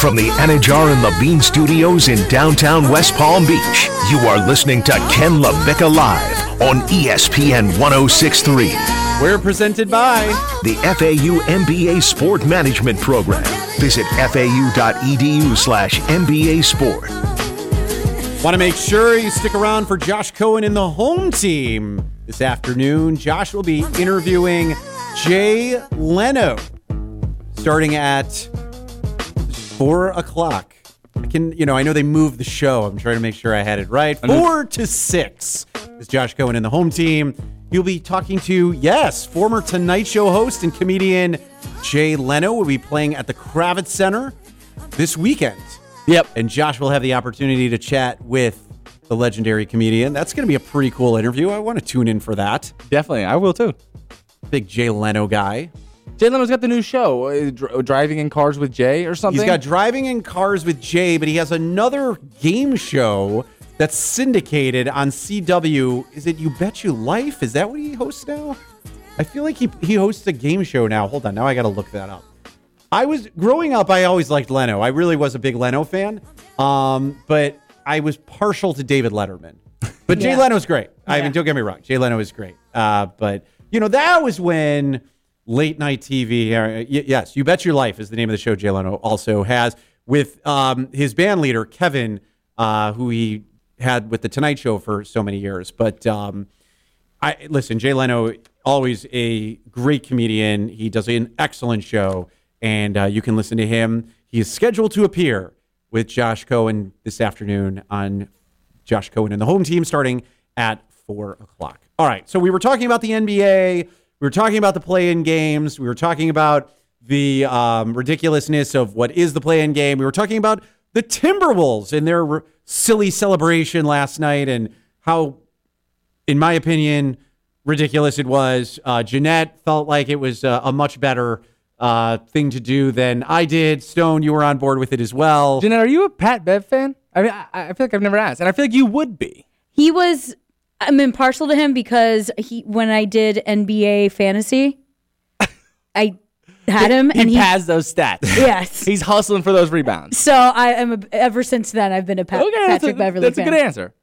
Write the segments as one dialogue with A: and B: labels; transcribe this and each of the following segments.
A: From the Anajar and Levine Studios in downtown West Palm Beach, you are listening to Ken LaVicka Live on ESPN 1063.
B: We're presented by
A: the FAU MBA Sport Management Program. Visit fau.edu slash MBA Sport.
B: Want to make sure you stick around for Josh Cohen in the home team this afternoon. Josh will be interviewing Jay Leno starting at four o'clock. I can, you know, I know they moved the show. I'm trying to make sure I had it right. Four to six is Josh Cohen in the home team. He'll be talking to, yes, former Tonight Show host and comedian Jay Leno will be playing at the Kravis Center this weekend.
C: Yep.
B: And Josh will have the opportunity to chat with the legendary comedian. That's going to be a pretty cool interview. I want to tune in for that.
C: Definitely. I will too.
B: Big Jay Leno guy.
C: Jay Leno's got the new show, uh, dr- driving in cars with Jay or something.
B: He's got driving in cars with Jay, but he has another game show that's syndicated on CW. Is it You Bet You Life? Is that what he hosts now? I feel like he he hosts a game show now. Hold on, now I got to look that up. I was growing up. I always liked Leno. I really was a big Leno fan. Um, but I was partial to David Letterman. But Jay
D: Yeah.
B: Leno's great. I mean, don't get me wrong. Jay Leno is great. Uh, but you know that was when late night TV. Uh, yes, you bet your life is the name of the show. Jay Leno also has with um, his band leader Kevin, uh, who he had with the Tonight Show for so many years. But um, I listen, Jay Leno, always a great comedian. He does an excellent show, and uh, you can listen to him. He is scheduled to appear with Josh Cohen this afternoon on Josh Cohen and the home team starting at four o'clock. All right. So we were talking about the NBA. We were talking about the play-in games. We were talking about the um, ridiculousness of what is the play-in game. We were talking about the Timberwolves and their r- silly celebration last night and how in my opinion, ridiculous it was. Uh, Jeanette felt like it was uh, a much better uh, thing to do than I did. Stone, you were on board with it as well.
C: Jeanette, are you a Pat Bev fan? I mean, I, I feel like I've never asked, and I feel like you would be.
D: He was. I'm impartial to him because he when I did NBA fantasy, I had him
C: He
D: and he.
C: has those stats.
D: Yes.
C: He's hustling for those rebounds.
D: So I am a, ever since then I've been a Pat,
C: Okay, that's a,
D: Patrick Beverley
C: that's a good answer.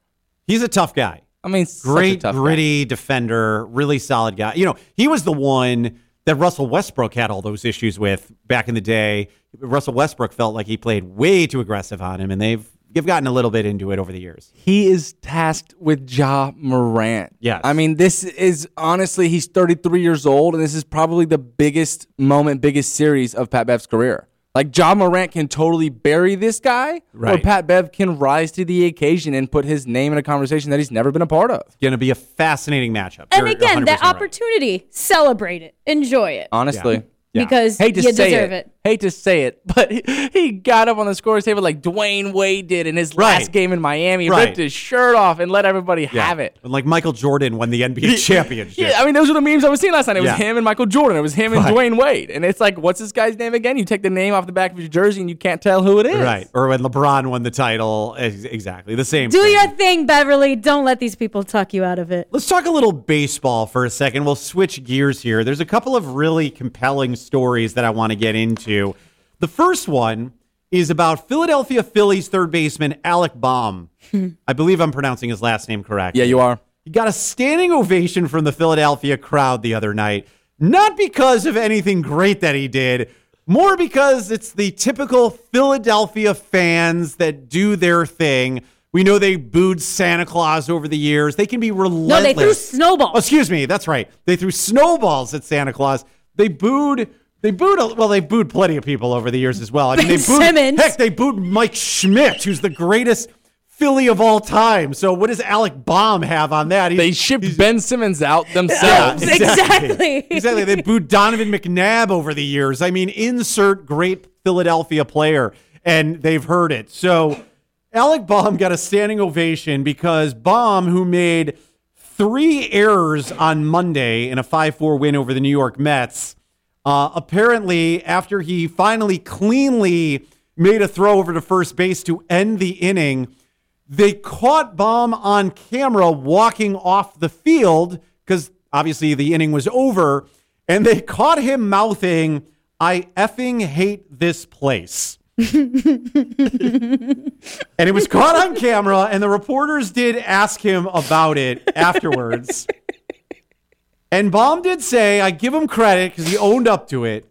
B: He's a tough guy.
C: I mean, such a
B: Great,
C: tough guy.
B: gritty defender, really solid guy. You know, he was the one that Russell Westbrook had all those issues with back in the day. Russell Westbrook felt like he played way too aggressive on him, and they've they've gotten a little bit into it over the years.
C: He is tasked with Ja Morant.
B: Yes.
C: I mean, this is honestly, he's 33 years old, and this is probably the biggest moment, biggest series of Pat Bev's career. Like, Ja Morant can totally bury this guy, or Pat Bev can rise to the occasion and put his name in a conversation that he's never been a part of.
B: Going to be a fascinating matchup.
D: And
B: You're
D: again,
B: 100%
D: that
B: right.
D: opportunity, celebrate it, enjoy it,
C: Honestly.
B: Yeah.
D: because
C: Hate to
D: you
C: say
D: deserve
C: it.
D: it.
C: Hate to say it, but he, he got up on the scores table like Dwyane Wade did in his
B: Right.
C: last game in Miami.
B: Right.
C: ripped his shirt off and let everybody
B: Yeah.
C: have it.
B: And like Michael Jordan won the NBA championship.
C: Yeah, I mean, those are the memes I was seeing last night. It was
B: Yeah.
C: him and Michael Jordan. It was him and
B: Right.
C: Dwyane Wade. And it's like, what's this guy's name again? You take the name off the back of your jersey and you can't tell who it is.
B: Right. Or when LeBron won the title. Exactly. The same
D: Do
B: thing.
D: your thing, Beverley. Don't let these people tuck you out of it.
B: Let's talk a little baseball for a second. We'll switch gears here. There's a couple of really compelling stories that I want to get into. The first one is about Philadelphia Phillies third baseman Alec Bohm. I believe I'm pronouncing his last name correct.
C: Yeah, you are.
B: He got a standing ovation from the Philadelphia crowd the other night, not because of anything great that he did, more because it's the typical Philadelphia fans that do their thing. We know they booed Santa Claus over the years. They can be relentless.
D: No,
B: relentless.
D: they threw snowballs.
B: Oh, excuse me, that's right. They threw snowballs at Santa Claus. They booed. They booed. a- Well, they booed plenty of people over the years as well. I mean,
D: Ben
B: they booed.
D: Simmons.
B: Heck, they booed Mike Schmidt, who's the greatest Philly of all time. So, what does Alec Bohm have on that? He's-
C: They shipped Ben Simmons out
B: yeah,
C: themselves.
D: Exactly.
B: exactly. They booed Donovan McNabb over the years. I mean, insert great Philadelphia player, and they've heard it. So, Alec Bohm got a standing ovation because Bohm, who made three errors on Monday in a 5 4 win over the New York Mets, uh, apparently, after he finally cleanly made a throw over to first base to end the inning, they caught Bohm on camera walking off the field because obviously the inning was over, and they caught him mouthing, I effing hate this place. and it was caught on camera, and the reporters did ask him about it afterwards. and Bohm did say, I give him credit because he owned up to it.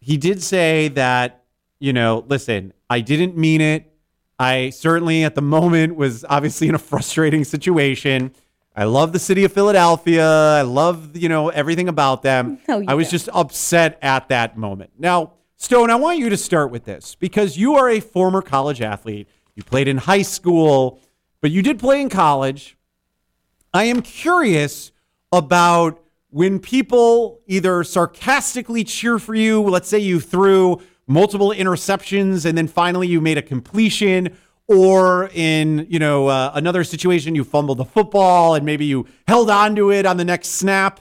B: He did say that, you know, listen, I didn't mean it. I certainly at the moment was obviously in a frustrating situation. I love the city of Philadelphia. I love, you know, everything about them.
D: No, oh,
B: I was
D: don't.
B: just upset at that moment. Now, Stone, I want you to start with this because you are a former college athlete. You played in high school, but you did play in college. I am curious about when people either sarcastically cheer for you, let's say you threw multiple interceptions and then finally you made a completion, or in you know uh, another situation you fumbled the football and maybe you held on to it on the next snap.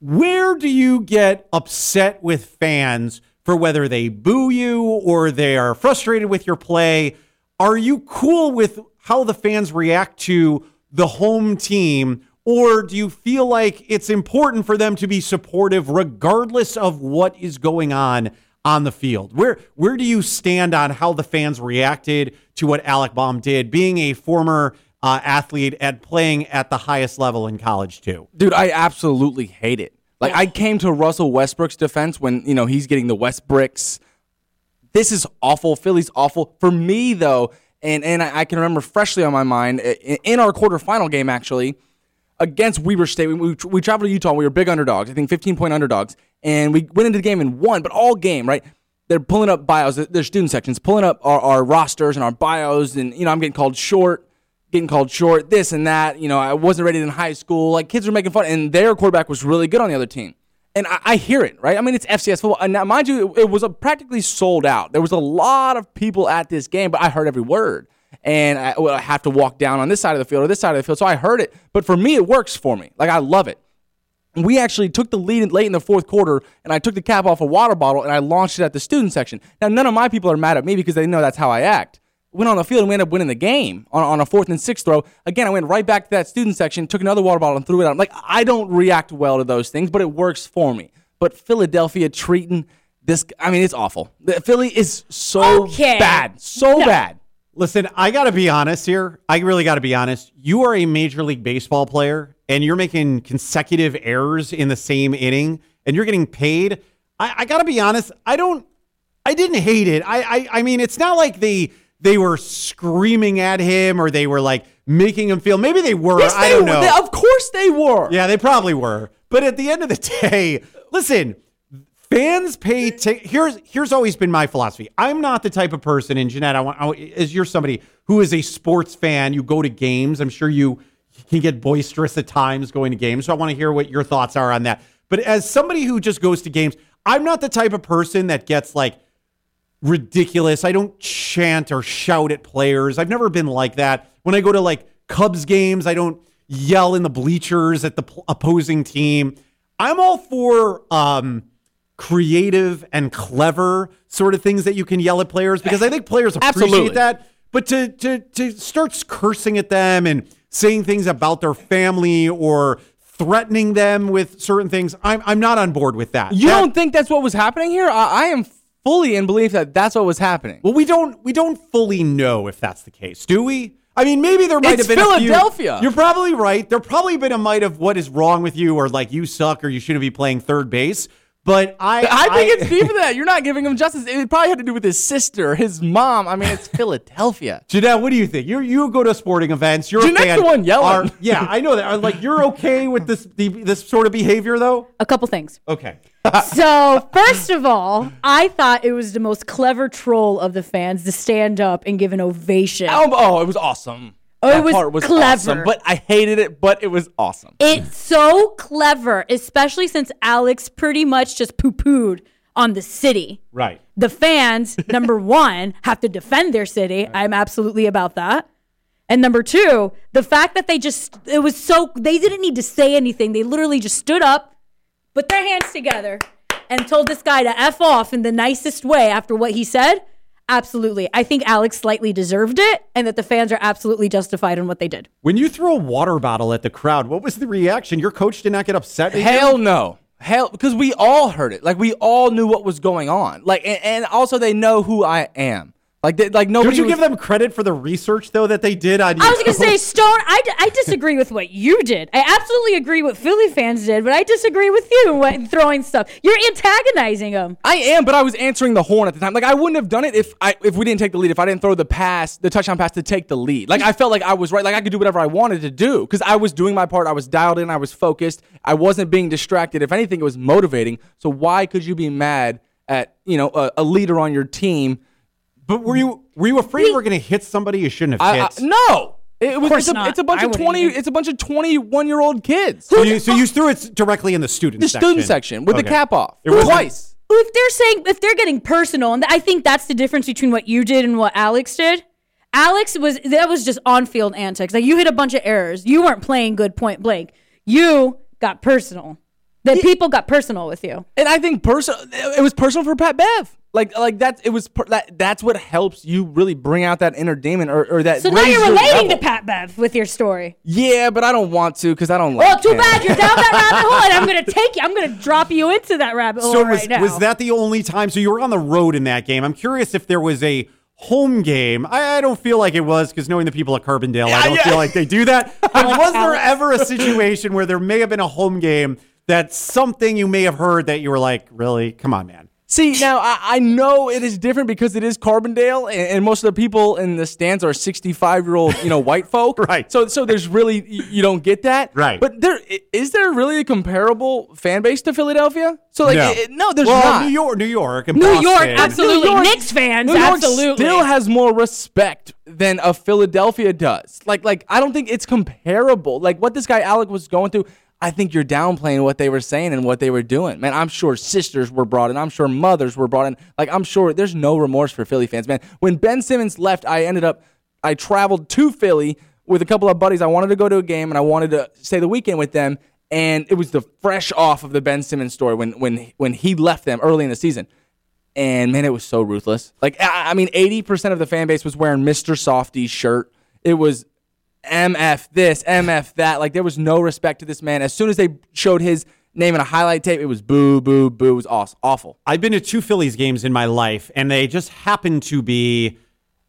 B: Where do you get upset with fans for whether they boo you or they are frustrated with your play? Are you cool with how the fans react to the home team? Or do you feel like it's important for them to be supportive regardless of what is going on on the field? Where where do you stand on how the fans reacted to what Alec Bohm did, being a former uh, athlete and playing at the highest level in college too?
C: Dude, I absolutely hate it. Like I came to Russell Westbrook's defense when, you know, he's getting the West bricks. This is awful. Philly's awful. For me though, and and I can remember freshly on my mind in our quarterfinal game actually against Weber State. We, we, we traveled to Utah. We were big underdogs. I think 15 point underdogs, and we went into the game and won. But all game, right? They're pulling up bios. Their student sections pulling up our, our rosters and our bios, and you know I'm getting called short getting called short, this and that. You know, I wasn't rated in high school. Like kids were making fun, and their quarterback was really good on the other team. And I, I hear it, right? I mean, it's FCS football, and now, mind you, it, it was practically sold out. There was a lot of people at this game, but I heard every word. And I, well, I have to walk down on this side of the field or this side of the field, so I heard it. But for me, it works for me. Like I love it. We actually took the lead late in the fourth quarter, and I took the cap off a water bottle and I launched it at the student section. Now, none of my people are mad at me because they know that's how I act. Went on the field and we ended up winning the game on, on a fourth and sixth throw. Again, I went right back to that student section, took another water bottle and threw it out. Like, I don't react well to those things, but it works for me. But Philadelphia treating this, I mean, it's awful. The- Philly is so
D: Okay.
C: bad. So
D: No.
C: bad.
B: Listen, I got to be honest here. I really got to be honest. You are a Major League Baseball player and you're making consecutive errors in the same inning and you're getting paid. I, I got to be honest. I don't, I didn't hate it. I, I, I mean, it's not like they, they were screaming at him or they were like making him feel, maybe they were.
C: Yes,
B: I don't
C: were.
B: know.
C: They- of course they were.
B: Yeah, they probably were. But at the end of the day, listen, fans pay. T- here's here's always been my philosophy. I'm not the type of person, and Jeanette, I want I, as you're somebody who is a sports fan. You go to games. I'm sure you can get boisterous at times going to games. So I want to hear what your thoughts are on that. But as somebody who just goes to games, I'm not the type of person that gets like ridiculous. I don't chant or shout at players. I've never been like that. When I go to like Cubs games, I don't yell in the bleachers at the p- opposing team. I'm all for um, creative and clever sort of things that you can yell at players because I think players appreciate
C: Absolutely.
B: that. But to to to start cursing at them and saying things about their family or threatening them with certain things, I'm I'm not on board with that.
C: You
B: That-
C: don't think that's what was happening here? I, I am fully in belief that that's what was happening.
B: Well, we don't we don't fully know if that's the case, do we? I mean, maybe there might
C: It's
B: have been
C: Philadelphia.
B: you're probably right. There probably been a might of what is wrong with you, or like you suck, or you shouldn't be playing third base. But I,
C: I think it's deeper than that. You're not giving him justice. It probably had to do with his sister, his mom. I mean, it's Philadelphia.
B: Jeanette, what do you think? You you go to sporting events. You're
C: Jeanette's
B: a fan.
C: the one yelling.
B: Are- yeah, I know that. Are, like you're okay with this the, this sort of behavior, though.
D: A couple things.
B: Okay.
D: So, first of all, I thought it was the most clever troll of the fans to stand up and give an ovation.
C: Oh, oh, it was awesome.
D: Oh, it
C: that
D: was
C: part was
D: clever.
C: awesome, but I hated it. But it was awesome.
D: It's so clever, especially since Alex pretty much just poo pooed on the city.
B: Right.
D: The fans, number one, have to defend their city. I'm absolutely about that. And number two, the fact that they just, it was so, they didn't need to say anything. They literally just stood up, put their hands together, and told this guy to F off in the nicest way after what he said. Absolutely. I think Alex slightly deserved it and that the fans are absolutely justified in what they did.
B: When you threw a water bottle at the crowd, what was the reaction? Your coach did not get upset. at you?
C: Hell no. hell, because we all heard it. Like we all knew what was going on. Like, and, and also they know who I am. Like, they, like nobody.
B: Don't you
C: was-
B: give them credit for the research though that they did on?
D: I was going to say, Stone, I, d- I disagree with what you did. I absolutely agree what Philly fans did, but I disagree with you when throwing stuff. You're antagonizing them.
C: I am, but I was answering the horn at the time. Like I wouldn't have done it if I if we didn't take the lead. If I didn't throw the pass, the touchdown pass to take the lead. Like I felt like I was right. Like I could do whatever I wanted to do because I was doing my part. I was dialed in. I was focused. I wasn't being distracted. If anything, it was motivating. So why could you be mad at you know a, a leader on your team?
B: But were you were you afraid you were going to hit somebody you shouldn't have
C: I, I,
B: hit?
C: no. It was
D: course
C: it's a,
D: not.
C: it's a bunch
D: I
C: of twenty.
D: either.
C: It's a bunch of twenty-one year old kids.
B: so, you, so you threw it directly in the student
C: the
B: section.
C: student section with the cap off
B: It wasn't-
C: twice.
D: if they're saying if they're getting personal, and I think that's the difference between what you did and what Alex did. Alex was that was just on field antics. Like you hit a bunch of errors. You weren't playing good point blank. You got personal. The people got personal with you.
C: And I think personal. It was personal for Pat Bev. Like like that. It was that. That's what helps you really bring out that entertainment or, or that.
D: So now you're relating
C: level.
D: to Pat Bev with your story.
C: Yeah, but I don't want to because I don't like.
D: Well, too
C: him.
D: bad you're down that rabbit hole, and I'm gonna take you. I'm gonna drop you into that rabbit hole
B: So was
D: right now.
B: was that the only time? So you were on the road in that game. I'm curious if there was a home game. I, I don't feel like it was because knowing the people at Carbondale, I don't
C: yeah.
B: feel like they do that. But
D: like
B: was there ever a situation where there may have been a home game that something you may have heard that you were like, really? Come on, man.
C: See, now I, I know it is different because it is Carbondale, and, and most of the people in the stands are 65 year old, you know, white folk.
B: Right.
C: So, so there's really you, you don't get that.
B: Right.
C: But there i- is there really a comparable fan base to Philadelphia? So like,
B: No.
C: it- it- no, there's
B: well,
C: not.
B: New York, New York, and
D: New
B: Boston.
D: York, absolutely.
C: New York-
D: Knicks fans,
C: New York
D: absolutely.
C: still has more respect than a Philadelphia does. Like, like I don't think it's comparable. Like what this guy Alec was going through. I think you're downplaying what they were saying and what they were doing. Man, I'm sure sisters were brought in. I'm sure mothers were brought in. Like, I'm sure there's no remorse for Philly fans, man. When Ben Simmons left, I ended up, I traveled to Philly with a couple of buddies. I wanted to go to a game and I wanted to stay the weekend with them. And it was the fresh off of the Ben Simmons story when when when he left them early in the season and man, it was so ruthless. Like I, I mean, eighty percent of the fan base was wearing Mister Softee's shirt. It was MF this, MF that. Like there was no respect to this man. As soon as they showed his name in a highlight tape, it was boo, boo, boo. It was awesome, awful.
B: I've been to two Phillies games in my life, and they just happened to be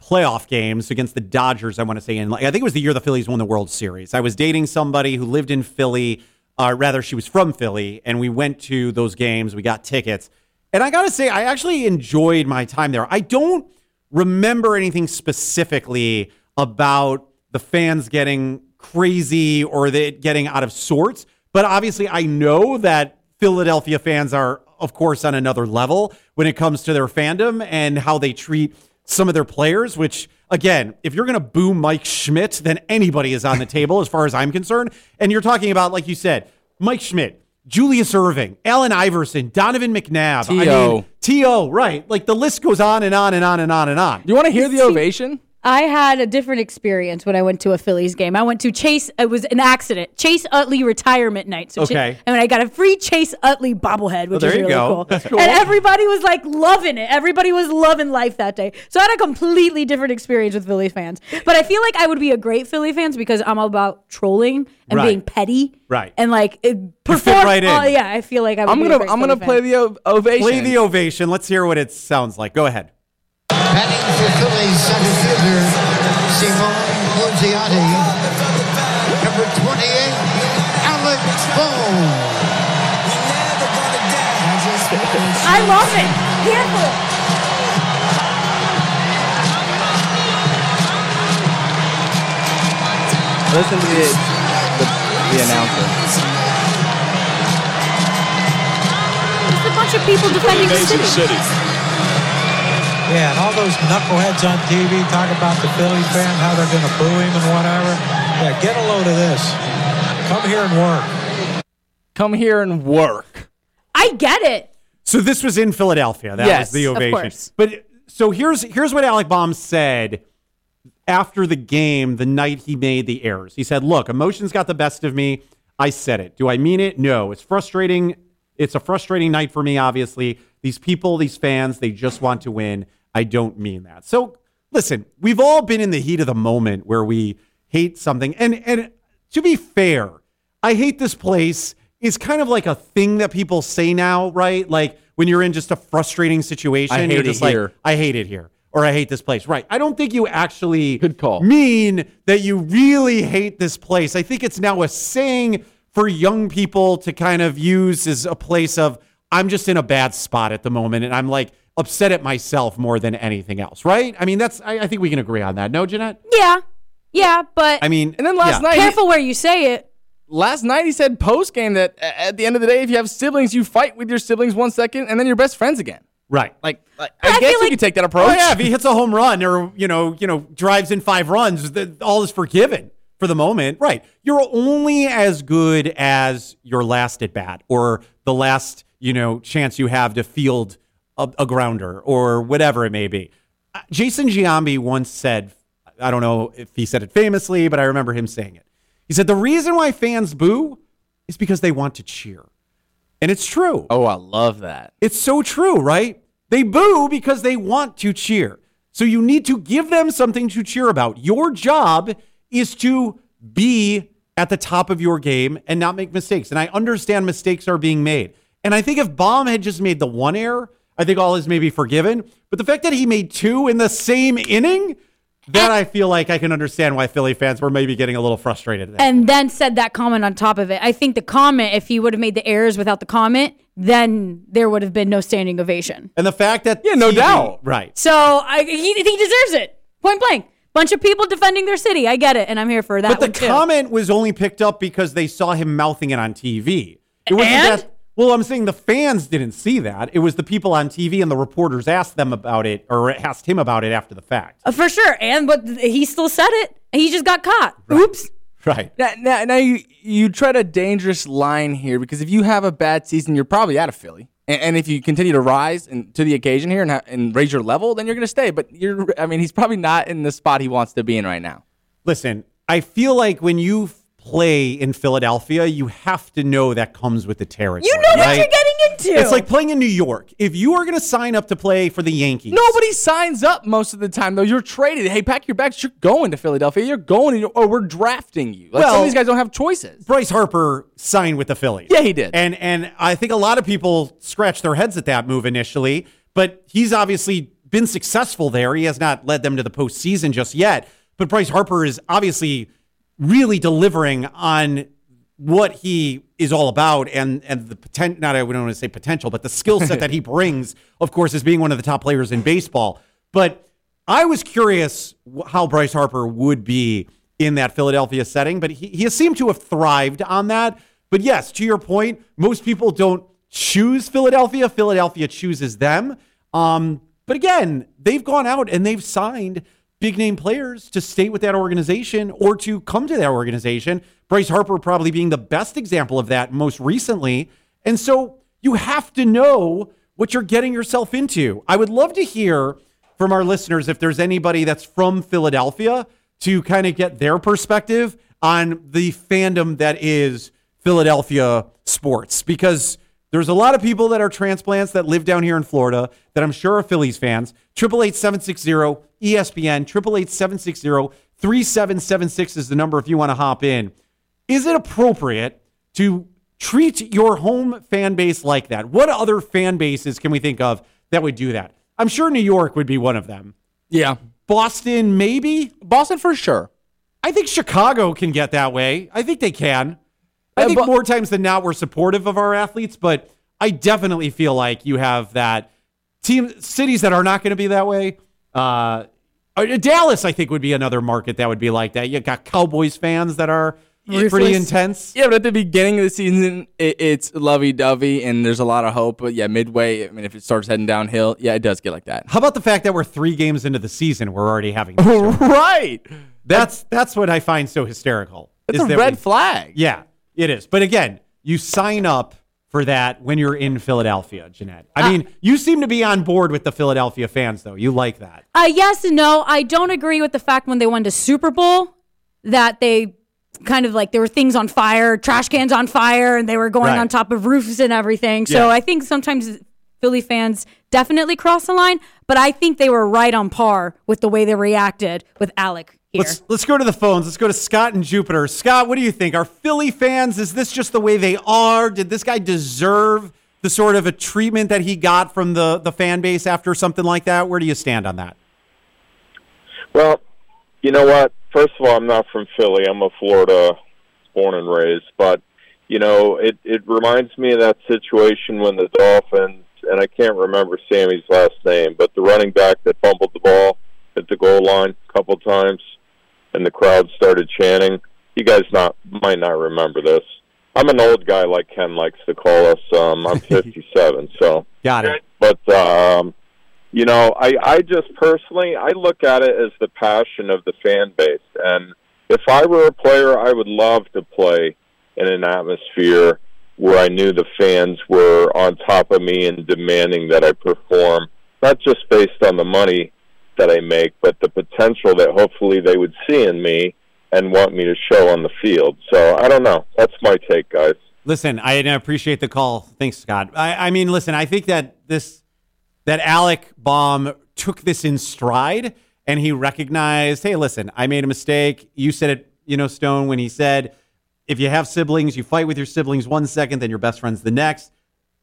B: playoff games against the Dodgers. I want to say, in like I think it was the year the Phillies won the World Series. I was dating somebody who lived in Philly, uh, rather she was from Philly, and we went to those games. We got tickets, and I gotta say, I actually enjoyed my time there. I don't remember anything specifically about the fans getting crazy or they getting out of sorts. But obviously, I know that Philadelphia fans are, of course, on another level when it comes to their fandom and how they treat some of their players, which, again, if you're going to boo Mike Schmidt, then anybody is on the table as far as I'm concerned. And you're talking about, like you said, Mike Schmidt, Julius Erving, Allen Iverson, Donovan McNabb. I mean, T.O., right. Like the list goes on and on and on and on and on.
C: Do you want to hear the ovation?
D: I had a different experience when I went to a Phillies game. I went to Chase. It was an accident. Chase Utley retirement night. So Cha-
B: Okay.
D: and I got a free Chase Utley bobblehead, which
B: there
D: is
B: you
D: really
B: go.
D: cool.
B: That's cool.
D: And everybody was like loving it. Everybody was loving life that day. So I had a completely different experience with Philly fans. But I feel like I would be a great Philly fans because I'm all about trolling and
B: Right.
D: being petty.
B: Right.
D: And like it, perform.
B: right in.
D: Oh yeah, I feel like I would
C: I'm
D: be a
C: gonna
D: great
C: I'm gonna
D: Philly
C: play
D: fan.
C: the o- ovation.
B: Play the ovation. Let's hear what it sounds like. Go ahead.
E: Batting for Phillies center fielder Simone Luziati. Number 28, Alec Bohm.
D: I love it. Careful.
C: Listen to the the, the announcer.
D: Just a bunch of people defending the city.
F: Yeah, and all those knuckleheads on TV talk about the Philly fan, how they're going to boo him and whatever. Yeah, get a load of this. Come here and work.
C: Come here and work.
D: I get it.
B: So this was in Philadelphia. That
C: Yes,
B: was the
C: of
B: ovation.
D: course.
B: But so here's here's what Alec Bohm said after the game, the night he made the errors. He said, "Look, emotions got the best of me. I said it. Do I mean it? No. It's frustrating. It's a frustrating night for me. Obviously, these people, these fans, they just want to win. I don't mean that. So listen, we've all been in the heat of the moment where we hate something, and and to be fair, I hate this place is kind of like a thing that people say now, right? Like when you're in just a frustrating situation,
C: I hate
B: you're
C: it
B: just
C: here.
B: like, I hate it here. Or I hate this place. Right. I don't think you actually
C: Good call.
B: mean that you really hate this place. I think it's now a saying for young people to kind of use as a place of, I'm just in a bad spot at the moment and I'm like upset at myself more than anything else. Right. I mean, that's, I, I think we can agree on that. No, Jeanette?
D: Yeah. Yeah, but
B: I mean,
C: And then last
B: yeah.
C: night,
D: careful where you say it.
C: last night he said post game that at the end of the day, if you have siblings, you fight with your siblings one second, and then you're best friends again.
B: Right.
C: Like, like
D: I
C: I, guess you
D: like-
C: could take that approach.
B: Oh yeah, if he hits a home run or you know, you know, drives in five runs, the, all is forgiven for the moment. Right. You're only as good as your last at bat or the last, you know, chance you have to field a, a grounder or whatever it may be. Uh, Jason Giambi once said, I don't know if he said it famously, but I remember him saying it. He said the reason why fans boo is because they want to cheer. And it's true.
C: Oh, I love that.
B: It's so true, right? They boo because they want to cheer. So you need to give them something to cheer about. Your job is to be at the top of your game and not make mistakes. And I understand mistakes are being made. And I think if Bohm had just made the one error, I think all is maybe forgiven. But the fact that he made two in the same inning, that I feel like I can understand why Philly fans were maybe getting a little frustrated. at.
D: And then said that comment on top of it. I think the comment, if he would have made the errors without the comment, then there would have been no standing ovation.
B: And the fact that
C: Yeah, no doubt.
B: right?
D: So I, he, he deserves it. Point blank. Bunch of people defending their city. I get it, and I'm here for that.
B: But the
D: too.
B: comment was only picked up because they saw him mouthing it on TV. It wasn't
D: And?
B: that. Well, I'm saying the fans didn't see that. It was the people on TV and the reporters asked them about it or asked him about it after the fact.
D: Uh, for sure. And but he still said it. He just got caught. Oops.
B: Right.
C: Now, now, now you you tread a dangerous line here because if you have a bad season, you're probably out of Philly. And, and if you continue to rise and to the occasion here and, ha- and raise your level, then you're going to stay. But you're, I mean, he's probably not in the spot he wants to be in right now.
B: Listen, I feel like when you f- play in Philadelphia, you have to know that comes with the territory.
D: You know what you're getting into.
B: It's like playing in New York. If you are going to sign up to play for the Yankees,
C: Nobody signs up most of the time, though. You're traded. Hey, pack your bags. You're going to Philadelphia. You're going, to, or we're drafting you. Like some of these guys don't have choices.
B: Bryce Harper signed with the Phillies.
C: Yeah, he did.
B: And and I think a lot of people scratched their heads at that move initially, but he's obviously been successful there. He has not led them to the postseason just yet. But Bryce Harper is obviously really delivering on what he is all about and and the potential not I don't want to say potential, but the skill set that he brings, of course, is being one of the top players in baseball. But I was curious how Bryce Harper would be in that Philadelphia setting, but he, he seemed to have thrived on that. But yes, to your point, most people don't choose Philadelphia. Philadelphia chooses them. Um, but again, they've gone out and they've signed big name players to stay with that organization or to come to that organization. Bryce Harper probably being the best example of that most recently. And so you have to know what you're getting yourself into. I would love to hear from our listeners if there's anybody that's from Philadelphia to kind of get their perspective on the fandom that is Philadelphia sports because there's a lot of people that are transplants that live down here in Florida that I'm sure are Phillies fans. 888 ESPN, 888 3776 is the number if you want to hop in. Is it appropriate to treat your home fan base like that? What other fan bases can we think of that would do that? I'm sure New York would be one of them.
C: Yeah.
B: Boston, maybe.
C: Boston for sure.
B: I think Chicago can get that way. I think they can. I
C: Uh,
B: think more times than not we're supportive of our athletes, but I definitely feel like you have that team cities that are not going to be that way. Uh, uh, Dallas, I think, would be another market that would be like that. You got Cowboys fans that are pretty intense.
C: Yeah, but at the beginning of the season, it, it's lovey dovey and there's a lot of hope. But yeah, midway, I mean, if it starts heading downhill, yeah, it does get like that.
B: How about the fact that we're three games into the season, we're already having
C: right.
B: that's that's what I find so hysterical.
C: It's a red
B: we-
C: flag.
B: Yeah, it is. But again, you sign up for that when you're in Philadelphia, Jeanette. I mean, you seem to be on board with the Philadelphia fans, though. You like that.
D: Uh, yes and no. I don't agree with the fact when they won the Super Bowl that they kind of like there were things on fire, trash cans on fire, and they were going
B: Right.
D: on top of roofs and everything. So
B: Yeah.
D: I think sometimes Philly fans definitely cross the line, but I think they were right on par with the way they reacted with Alec here.
B: Let's let's go to the phones. Let's go to Scott and Jupiter. Scott, what do you think? Are Philly fans? Is this just the way they are? Did this guy deserve the sort of a treatment that he got from the the fan base after something like that? Where do you stand on that?
G: Well, you know what? First of all, I'm not from Philly. I'm a Florida born and raised, but you know, it it reminds me of that situation when the Dolphins and I can't remember Sammy's last name, but the running back that fumbled the ball at the goal line a couple times, and the crowd started chanting. You guys not might not remember this. I'm an old guy, like Ken likes to call us. Um, I'm 57, so
B: Got it.
G: but um, you know, I I just personally I look at it as the passion of the fan base, and if I were a player, I would love to play in an atmosphere where I knew the fans were on top of me and demanding that I perform, not just based on the money that I make, but the potential that hopefully they would see in me and want me to show on the field. So I don't know. That's my take, guys.
B: Listen, I appreciate the call. Thanks, Scott. I, I mean, listen, I think that this that Alec Bohm took this in stride and he recognized, hey, listen, I made a mistake. You said it, you know, Stone, when he said, if you have siblings, you fight with your siblings one second, then your best friends the next.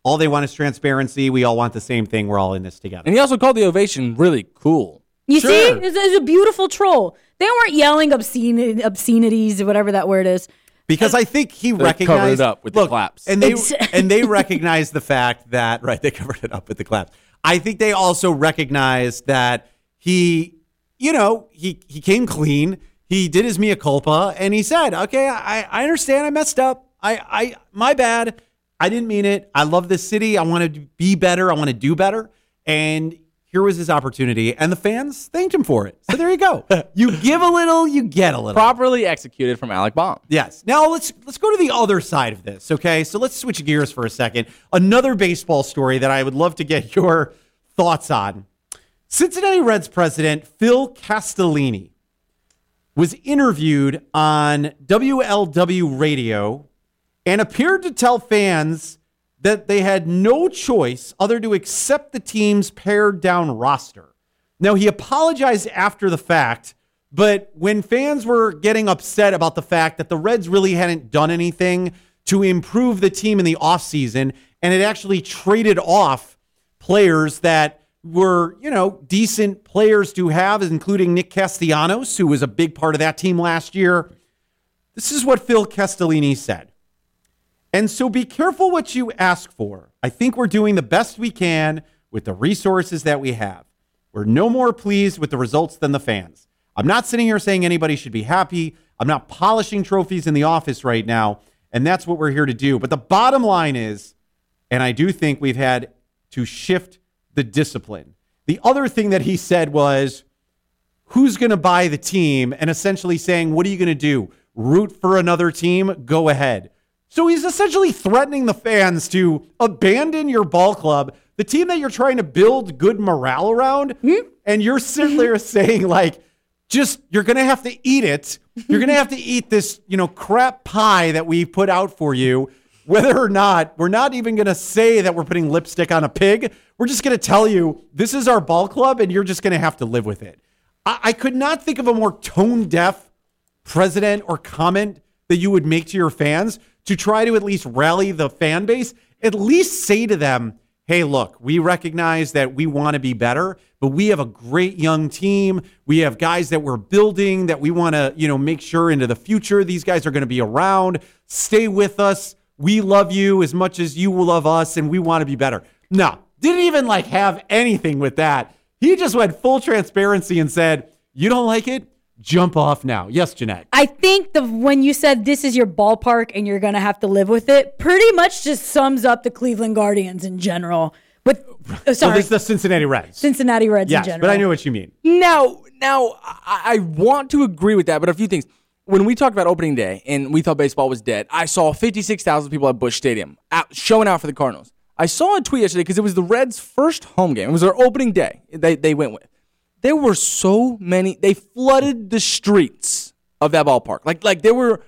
B: All they want is transparency. We all want the same thing. We're all in this together.
C: And he also called the ovation really cool.
D: You
B: Sure.
D: see, it's, it's a beautiful troll. They weren't yelling obscene obscenities, or whatever that word is.
B: because uh, I think he
C: They
B: recognized
C: covered it up with the
B: look,
C: claps.
B: and they and they recognized the fact that right they covered it up with the claps. I think they also recognized that he, you know, he he came clean. He did his mea culpa, and he said, "Okay, I I understand. I messed up. I I my bad. I didn't mean it. I love this city. I want to be better. I want to do better." And here was his opportunity, and the fans thanked him for it. So there you go. you give a little, you get a little.
C: Properly executed from Alec Bohm.
B: Yes. Now let's let's go to the other side of this. Okay, so let's switch gears for a second. Another baseball story that I would love to get your thoughts on. Cincinnati Reds president Phil Castellini was interviewed on WLW radio and appeared to tell fans that they had no choice other to accept the team's pared down roster. Now, he apologized after the fact, but when fans were getting upset about the fact that the Reds really hadn't done anything to improve the team in the offseason and it actually traded off players that were, you know, decent players to have, including Nick Castellanos, who was a big part of that team last year. This is what Phil Castellini said. And so be careful what you ask for. I think we're doing the best we can with the resources that we have. We're no more pleased with the results than the fans. I'm not sitting here saying anybody should be happy. I'm not polishing trophies in the office right now. And that's what we're here to do. But the bottom line is, and I do think we've had to shift the discipline. The other thing that he said was, who's going to buy the team? And essentially saying, what are you going to do? Root for another team? Go ahead. So he's essentially threatening the fans to abandon your ball club, the team that you're trying to build good morale around. Hmm? And you're sitting there mm-hmm. saying, like, just you're gonna have to eat it. You're gonna have to eat this, you know, crap pie that we put out for you. Whether or not we're not even gonna say that we're putting lipstick on a pig, we're just gonna tell you this is our ball club, and you're just gonna have to live with it. I, I could not think of a more tone deaf president or comment that you would make to your fans to try to at least rally the fan base. At least say to them, hey, look, we recognize that we want to be better, but we have a great young team. We have guys that we're building that we want to, you know, make sure into the future these guys are going to be around. Stay with us. We love you as much as you will love us, and we want to be better. No, didn't even like have anything with that. He just went full transparency and said, You don't like it? Jump off now. Yes, Jeanette.
D: I think the when you said this is your ballpark and you're gonna have to live with it, pretty much just sums up the Cleveland Guardians in general. With uh,
B: So
D: sorry,
B: this is the Cincinnati Reds.
D: Cincinnati Reds
B: yes,
D: in general.
B: but I know what you mean.
C: Now, now I, I want to agree with that, but a few things. When we talked about opening day and we thought baseball was dead, I saw 56,000 people at Busch Stadium out, showing out for the Cardinals. I saw a tweet yesterday because it was the Reds' first home game. It was their opening day. They, they went with. There were so many. They flooded the streets of that ballpark. Like like there were.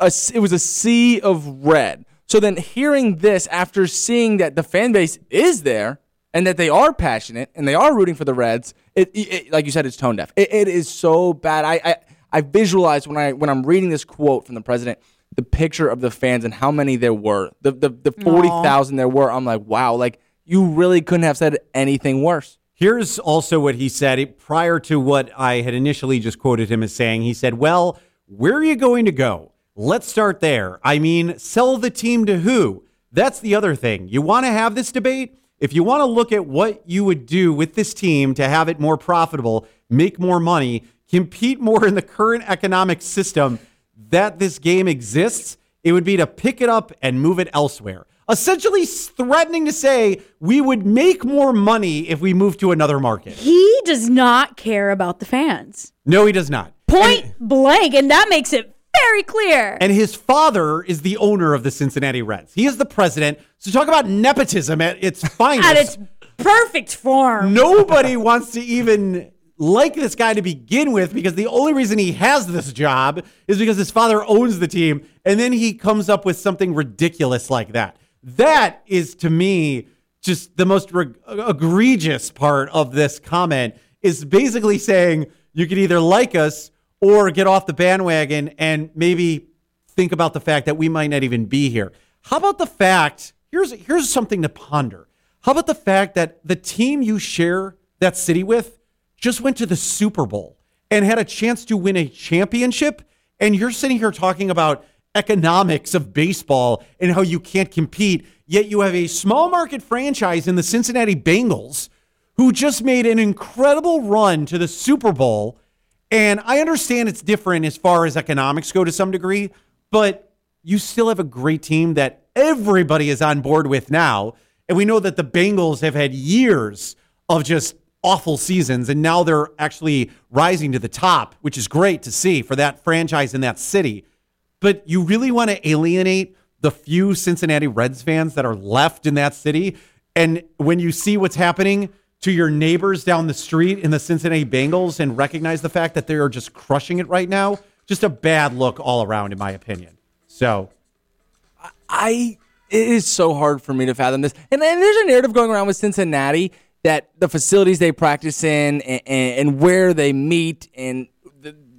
C: A, it was a sea of red. So then hearing this after seeing that the fan base is there and that they are passionate and they are rooting for the Reds, it, it- it- like you said, it's tone deaf. It, it is so bad. I, I I visualize when I when I'm reading this quote from the president, the picture of the fans and how many there were, the the, the forty thousand there were. I'm like, wow, like you really couldn't have said anything worse.
B: Here's also what he said eh, prior to what I had initially just quoted him as saying. He said, Well, where are you going to go? Let's start there. I mean, sell the team to who? That's the other thing. You want to have this debate? If you want to look at what you would do with this team to have it more profitable, make more money, compete more in the current economic system that this game exists, it would be to pick it up and move it elsewhere. Essentially threatening to say we would make more money if we moved to another market.
D: He does not care about the fans.
B: No, he does not.
D: Point
B: And,
D: blank. And that makes it very clear.
B: and his father is the owner of the Cincinnati Reds. He is the president. So talk about nepotism at its finest.
D: At its perfect form.
B: Nobody wants to even like this guy to begin with because the only reason he has this job is because his father owns the team. And then he comes up with something ridiculous like that. That is to me just the most re- egregious part of this comment is basically saying you can either like us or get off the bandwagon and maybe think about the fact that we might not even be here. How about the fact? Here's here's something to ponder. How about the fact that the team you share that city with just went to the Super Bowl and had a chance to win a championship and you're sitting here talking about economics of baseball and how you can't compete, yet you have a small market franchise in the Cincinnati Bengals who just made an incredible run to the Super Bowl. And I understand it's different as far as economics go to some degree, but you still have a great team that everybody is on board with now. And we know that the Bengals have had years of just awful seasons, and now they're actually rising to the top, which is great to see for that franchise in that city. But you really want to alienate the few Cincinnati Reds fans that are left in that city. And when you see what's happening to your neighbors down the street in the Cincinnati Bengals and recognize the fact that they are just crushing it right now, just a bad look all around, in my opinion. So
C: I it is so hard for me to fathom this. And, and there's a narrative going around with Cincinnati that the facilities they practice in and, and, and where they meet and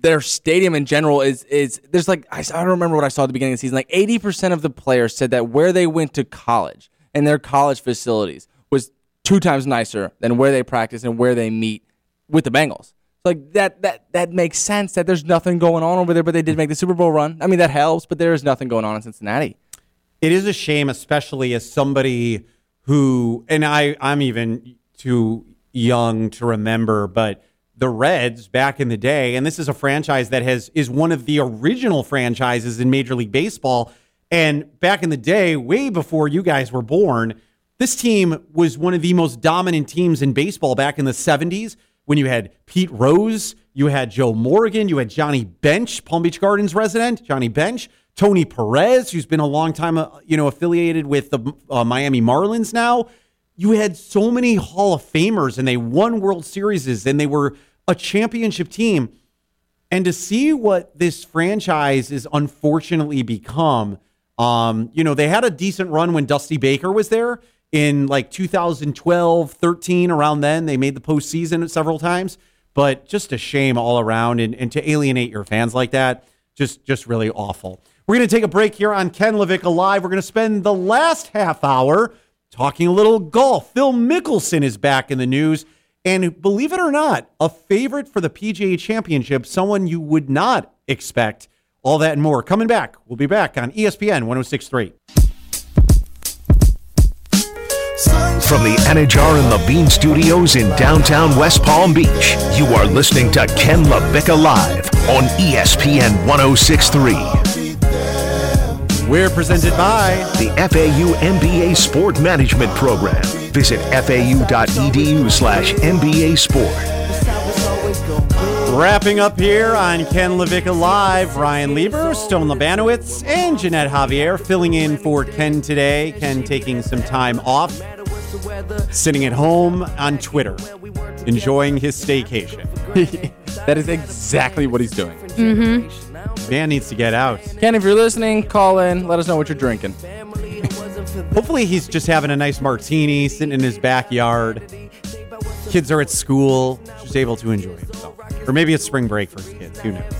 C: their stadium in general is is there's like I don't remember what I saw at the beginning of the season. Like 80% of the players said that where they went to college and their college facilities was two times nicer than where they practice and where they meet with the Bengals. Like that that that makes sense that there's nothing going on over there, but they did make the Super Bowl run. I mean that helps, but there is nothing going on in Cincinnati.
B: it is a shame, especially as somebody who, and I, I'm even too young to remember, but the Reds back in the day, and this is a franchise that has is one of the original franchises in Major League Baseball. And back in the day, way before you guys were born, this team was one of the most dominant teams in baseball back in the 70s when you had Pete Rose, you had Joe Morgan, you had Johnny Bench, Palm Beach Gardens resident, Johnny Bench, Tony Perez, who's been a long time, uh, you know, affiliated with the uh, Miami Marlins now. You had so many Hall of Famers and they won World Series and they were a championship team. And to see what this franchise is unfortunately become, um, you know, they had a decent run when Dusty Baker was there in like 2012, 13, around then. They made the postseason several times, but just a shame all around. And, and to alienate your fans like that, just just really awful. We're going to take a break here on Ken LaVicka Live. We're going to spend the last half hour talking a little golf. Phil Mickelson is back in the news. And believe it or not, a favorite for the PGA Championship, someone you would not expect. All that and more coming back. We'll be back on ESPN 1063.
A: From the Anajar and Levine Studios in downtown West Palm Beach, you are listening to Ken LaVicka Live on ESPN 1063.
B: We're presented by
A: The FAU MBA Sport Management Program. Visit fau.edu slash MBA Sport.
B: Wrapping up here on Ken LaVicka Live, Ryan Lieber, Stone Labanowitz, and Jeanette Javier filling in for Ken today. Ken taking some time off, sitting at home on Twitter, enjoying his staycation.
C: That is exactly what he's doing. Mm-hmm.
B: Man needs to get out.
C: Ken, if you're listening, call in. Let us know what you're drinking.
B: Hopefully, he's just having a nice martini, sitting in his backyard. Kids are at school, just able to enjoy himself. Or maybe it's spring break for his kids. Who knows?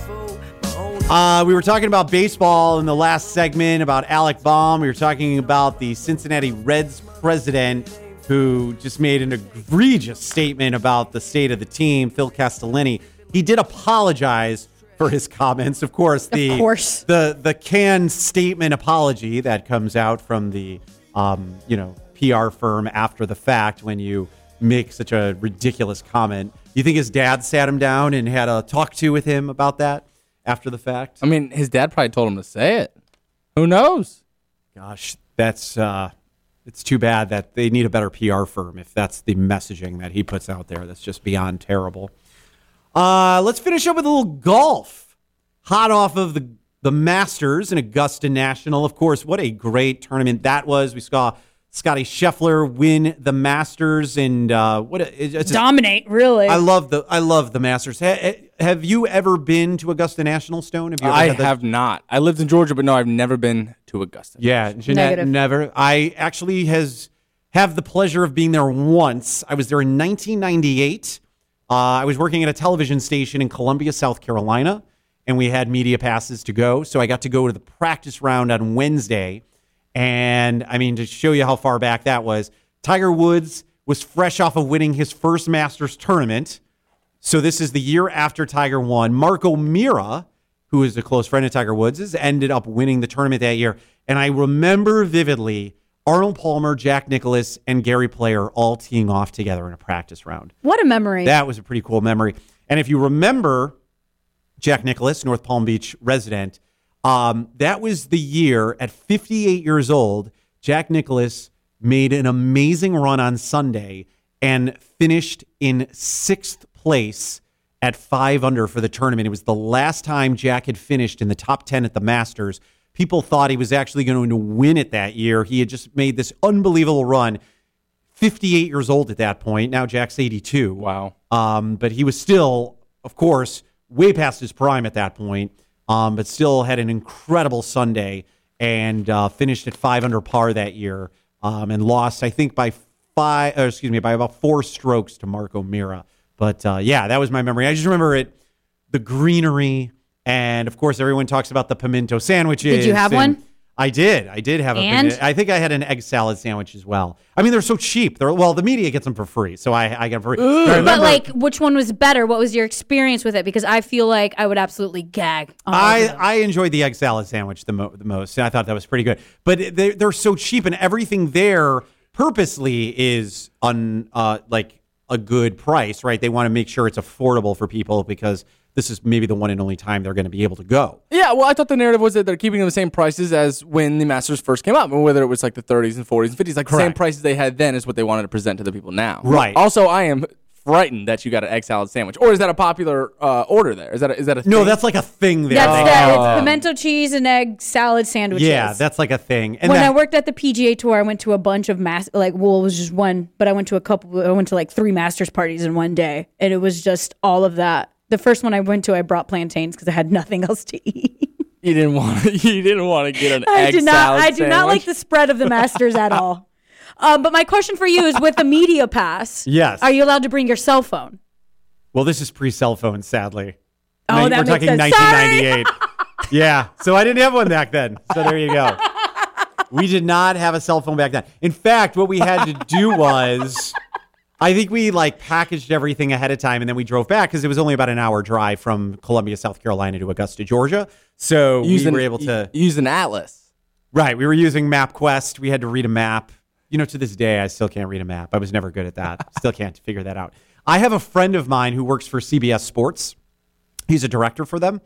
B: Uh, we were talking about baseball in the last segment about Alec Bohm. We were talking about the Cincinnati Reds president who just made an egregious statement about the state of the team, Phil Castellini. He did apologize for his comments. Of course, the
D: course.
B: the the canned statement apology that comes out from the um, you know PR firm after the fact when you make such a ridiculous comment. You think his dad sat him down and had a talk to with him about that after the fact?
C: I mean, his dad probably told him to say it. Who knows?
B: Gosh, that's uh, it's too bad that they need a better PR firm if that's the messaging that he puts out there. That's just beyond terrible. Uh, let's finish up with a little golf. Hot off of the the Masters in Augusta National. Of course, what a great tournament that was. We saw Scottie Scheffler win the Masters, and uh, what a, it's just-
D: Dominate, really.
B: I love the I love the Masters. Ha- have you ever been to Augusta National, Stone? Have you ever
C: I
B: the-
C: have not. I lived in Georgia, but no, I've never been to Augusta.
B: Yeah, Jeanette
D: Negative.
B: never. I actually has have the pleasure of being there once. I was there in 1998. Uh, I was working at a television station in Columbia, South Carolina, and we had media passes to go. So I got to go to the practice round on Wednesday. And I mean, to show you how far back that was, Tiger Woods was fresh off of winning his first Masters tournament. So this is the year after Tiger won. Mark O'Meara, who is a close friend of Tiger Woods, ended up winning the tournament that year. And I remember vividly Arnold Palmer, Jack Nicklaus, and Gary Player all teeing off together in a practice round.
D: what a memory.
B: That was a pretty cool memory. And if you remember Jack Nicklaus, North Palm Beach resident, um, that was the year at 58 years old, Jack Nicklaus made an amazing run on Sunday and finished in sixth place at five under for the tournament. It was the last time Jack had finished in the top 10 at the Masters. People thought he was actually going to win it that year. He had just made this unbelievable run. 58 years old at that point. Now Jack's 82.
C: Wow.
B: Um, but he was still, of course, way past his prime at that point. Um, but still had an incredible Sunday and uh, finished at five under par that year. Um, and lost, I think, by five. Or excuse me, by about four strokes to Mark O'Meara. But uh, yeah, that was my memory. I just remember it, the greenery, and of course, everyone talks about the pimento sandwiches.
D: Did you have one?
B: I did. I did have a.
D: And?
B: pimento- I think I had an egg salad sandwich as well. I mean, they're so cheap. They're well, the media gets them for free, so I I get them for free. But I
D: but like, which one was better? What was your experience with it? Because I feel like I would absolutely gag.
B: I. I enjoyed the egg salad sandwich the, mo- the most. And I thought that was pretty good. But they, they're so cheap, and everything there purposely is on uh, like a good price, right? They want to make sure it's affordable for people because this is maybe the one and only time they're going to be able to go.
C: Yeah, well, I thought the narrative was that they're keeping them the same prices as when the Masters first came up, and whether it was like the 30s and 40s and 50s, like the same prices they had then is what they wanted to present to the people now.
B: Right.
C: Also, I am frightened that you got an egg salad sandwich, or is that a popular uh, order there? Is that a, is that a
B: No,
C: thing?
B: that's like a thing there.
D: That's
B: They
D: that.
B: have-
D: It's pimento cheese and egg salad sandwiches.
B: yeah, that's like a thing. And
D: when
B: that-
D: I worked at the PGA Tour, I went to a bunch of mass. Like, well, it was just one, but I went to a couple. I went to like three masters parties in one day, and it was just all of that. The first one I went to, I brought plantains because I had nothing else to eat.
C: you didn't want To, you didn't want to get an
D: I
C: egg
D: do not.
C: salad
D: I do not like the spread of the masters at all. Um, but my question for you is: with the media pass,
B: Yes.
D: are you allowed to bring your cell phone?
B: Well, this is pre-cell phone, sadly.
D: Oh,
B: Nin-
D: that
B: we're
D: makes
B: talking
D: sense. Sorry.
B: 1998. yeah, so I didn't have one back then. So there you go. We did not have a cell phone back then. In fact, what we had to do was, I think we like packaged everything ahead of time, and then we drove back because it was only about an hour drive from Columbia, South Carolina, to Augusta, Georgia. So
C: Use
B: we
C: an-
B: were able to.
C: use an atlas.
B: Right. We were using MapQuest. We had to read a map. You know, to this day, I still can't read a map. I was never good at that. still can't figure that out. I have a friend of mine who works for CBS Sports. He's a director for them.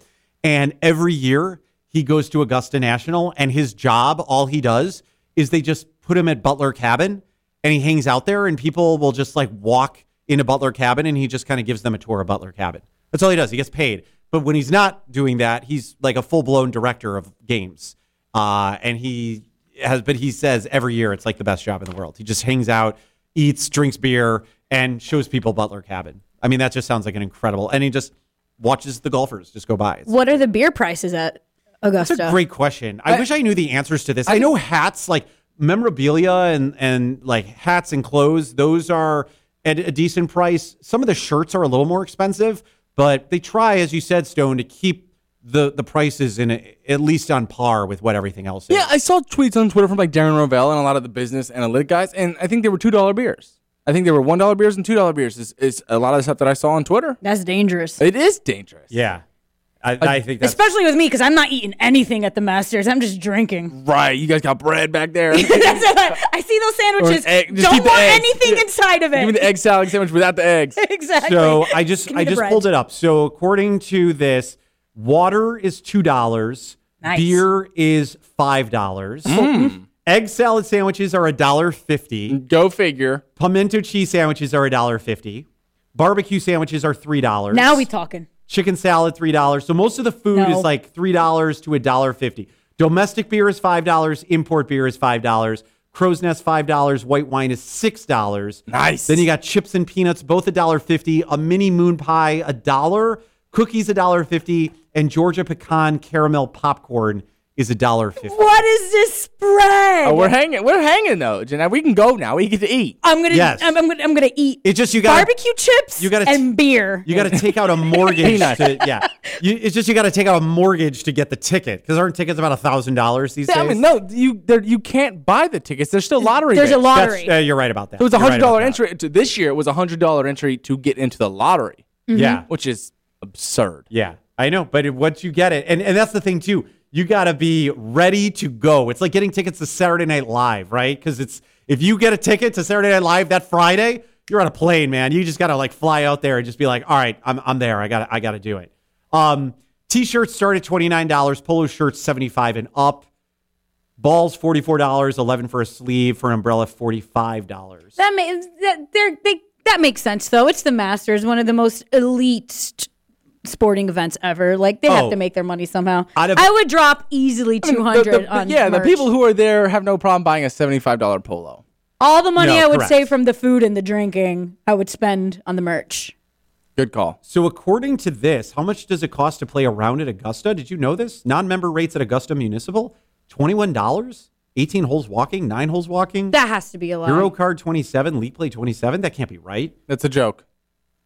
B: And every year he goes to Augusta National, and his job, all he does is they just put him at Butler Cabin and he hangs out there, and people will just like walk into Butler Cabin and he just kind of gives them a tour of Butler Cabin. That's all he does. He gets paid. But when he's not doing that, he's like a full blown director of games. Uh, and he has, but he says every year it's like the best job in the world. He just hangs out, eats, drinks beer, and shows people Butler Cabin. I mean, that just sounds like an incredible. And he just watches the golfers just go by. It's,
D: What are the beer prices at Augusta?
B: that's a great question. I, wish I knew the answers to this. I, know hats, like memorabilia and and like hats and clothes, those are at a decent price. Some of the shirts are a little more expensive, but they try, as you said, Stone, to keep the the price is in a, at least on par with what everything else is.
C: Yeah, I saw tweets on Twitter from like Darren Rovell and a lot of the business analytic guys, and I think they were two dollar beers. I think they were one dollar beers and two dollar beers. Is, is a lot of the stuff that I saw on Twitter.
D: That's dangerous.
C: It is dangerous.
B: yeah. I, I think that's
D: Especially with me, because I'm not eating anything at the Masters. I'm just drinking.
C: Right, you guys got bread back there.
D: That's what I, I see those sandwiches.
C: Egg- just
D: Don't
C: keep the
D: want
C: eggs.
D: anything
C: Yeah.
D: inside of
C: Give me
D: it.
C: the egg salad sandwich without the eggs.
D: exactly.
B: So I just I just
D: bread.
B: pulled it up. So according to this, water is two dollars.
D: Nice.
B: Beer is five dollars.
C: Mm.
B: Egg salad sandwiches are a dollar fifty.
C: Go figure.
B: Pimento cheese sandwiches are a dollar fifty. Barbecue sandwiches are three dollars.
D: Now we talking.
B: Chicken salad three dollars. So most of the food
D: No.
B: is like three dollars to a dollar fifty. Domestic beer is five dollars. Import beer is five dollars. Crow's Nest five dollars. White wine is six dollars.
C: Nice.
B: Then you got chips and peanuts, both a dollar fifty. A mini moon pie, a dollar. Cookies, a dollar fifty, and Georgia pecan caramel popcorn is a dollar fifty.
D: What is this spread?
C: Oh, we're hanging. We're hanging though, Jeanette. We can go now. We get to eat.
D: I'm gonna.
B: Yes.
D: I'm, I'm gonna. I'm gonna eat.
B: It's just you got
D: barbecue chips.
B: you gotta
D: and beer.
B: You got to take out a mortgage.
C: Peanuts.
B: to, yeah, you, it's just you got to take out a mortgage to get the ticket because aren't tickets about a thousand dollars these
C: I
B: days?
C: mean, no, you. You can't buy the tickets. There's still lottery.
D: There's a lottery.
B: That's, uh, you're right about that.
C: It was a hundred dollar
B: about that.
C: entry. To this year, it was a hundred dollar entry to get into the lottery,
B: Yeah,
C: which is absurd.
B: yeah, I know. But once you get it, and and that's the thing too. You got to be ready to go. It's like getting tickets to Saturday Night Live, right? Because it's if you get a ticket to Saturday Night Live that Friday, you're on a plane, man. You just got to like fly out there and just be like, all right, I'm I'm there. I got to I got to do it. Um, t-shirts start at twenty nine dollars. Polo shirts seventy five and up. Balls forty four dollars. Eleven for a sleeve. For an umbrella forty five dollars.
D: That makes that they're, they that makes sense though. It's the Masters, one of the most elite sporting events ever. Like they
B: Oh.
D: have to oh. make their money somehow.
B: Of-
D: I would drop easily two hundred
C: The- hundred
D: on
C: yeah, the people who are there have no problem buying a seventy five dollar polo.
D: all the money
B: No,
D: I would
B: correct.
D: save from the food and the drinking, I would spend on the merch.
C: Good call.
B: So according to this, how much does it cost to play a round at Augusta? Did you know this? Non-member rates at Augusta Municipal, twenty-one dollars. 18 holes walking, nine holes walking.
D: That has to be a lot.
B: Euro card 27, league play 27. That can't be right.
C: That's a joke.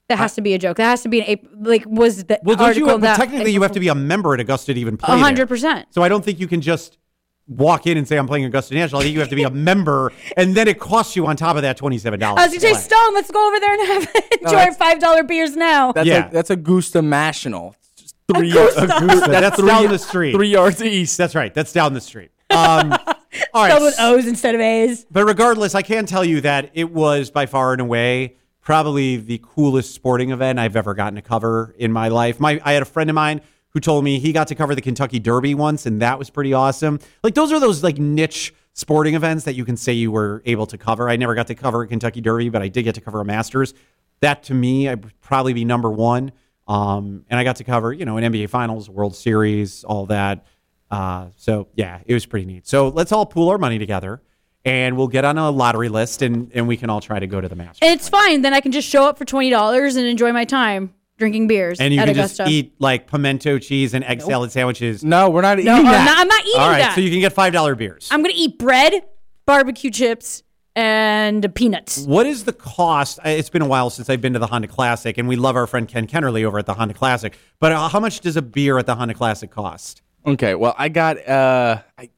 D: That has to be a joke. That has to be an April. Like was the
B: Well, don't you?
D: article
B: But
D: that
B: technically, you have to be a member at Augusta to even play.
D: A hundred percent.
B: So I don't think you can just walk in and say I'm playing Augusta National. I think you have to be a member, and then it costs you on top of that twenty-seven dollars.
D: I was gonna say, Stone, let's go over there and have enjoy our five dollar beers now.
C: That's
B: Yeah.
C: a, that's Augusta National. Just Three,
D: Augusta.
B: Augusta. That's
C: three-
B: down the street.
C: three yards east.
B: That's right. That's down the street. Um, all right.
D: Spelled with O's instead of A's.
B: But regardless, I can tell you that it was by far and away probably the coolest sporting event I've ever gotten to cover in my life. My I had a friend of mine who told me he got to cover the Kentucky Derby once, and that was pretty awesome. Like those are those like niche sporting events that you can say you were able to cover. I never got to cover a Kentucky Derby, but I did get to cover a Masters. That to me, I'd probably be number one. Um, and I got to cover, you know, an NBA Finals, World Series, all that. Uh, so yeah, it was pretty neat. So let's all pool our money together, and we'll get on a lottery list, and and we can all try to go to the Masters.
D: It's fine. Then I can just show up for twenty dollars and enjoy my time drinking beers
B: And you
D: at
B: can
D: Augusta.
B: just eat like pimento cheese and egg salad sandwiches.
C: No, we're not eating
D: no, I'm
C: that.
D: not, I'm not eating
B: All right,
D: that.
B: so you can get five dollar beers.
D: I'm gonna eat bread, barbecue chips, and peanuts.
B: What is the cost? It's been a while since I've been to the Honda Classic, and we love our friend Ken Kennerly over at the Honda Classic. But uh, how much does a beer at the Honda Classic cost?
C: Okay, well, I got uh, I,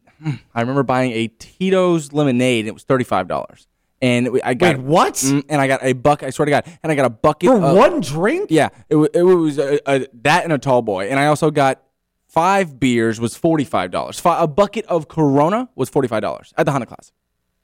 C: I remember buying a Tito's lemonade. It was thirty five dollars, and I got
B: Wait, what?
C: Mm, and I got a buck. I swear to God, and I got a bucket
B: For
C: of,
B: one drink?
C: Yeah, it, wa- it was a, a, that and a tall boy, and I also got five beers was forty five dollars. A bucket of Corona was forty five dollars at the Honda Classic.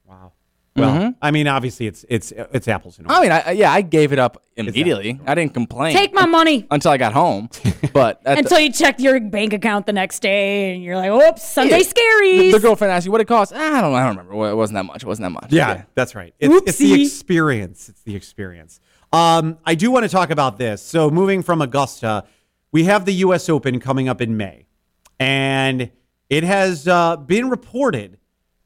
B: Wow. Well, I mean, obviously, it's it's it's apples and
C: I
B: oranges.
C: mean, I, I- yeah, I gave it up immediately. I didn't complain.
D: Take my money
C: until I got home, but at the-
D: until you check your bank account the next day and you're like, "Oops, Sunday
C: the,
D: scaries."
C: the girlfriend asked you what it cost. I don't. I don't remember. Well, It wasn't that much. It wasn't that much.
B: Yeah, that's right. It's, it's the experience. It's the experience. Um, I do want to talk about this. So, moving from Augusta, we have the U.S. Open coming up in May, and it has uh, been reported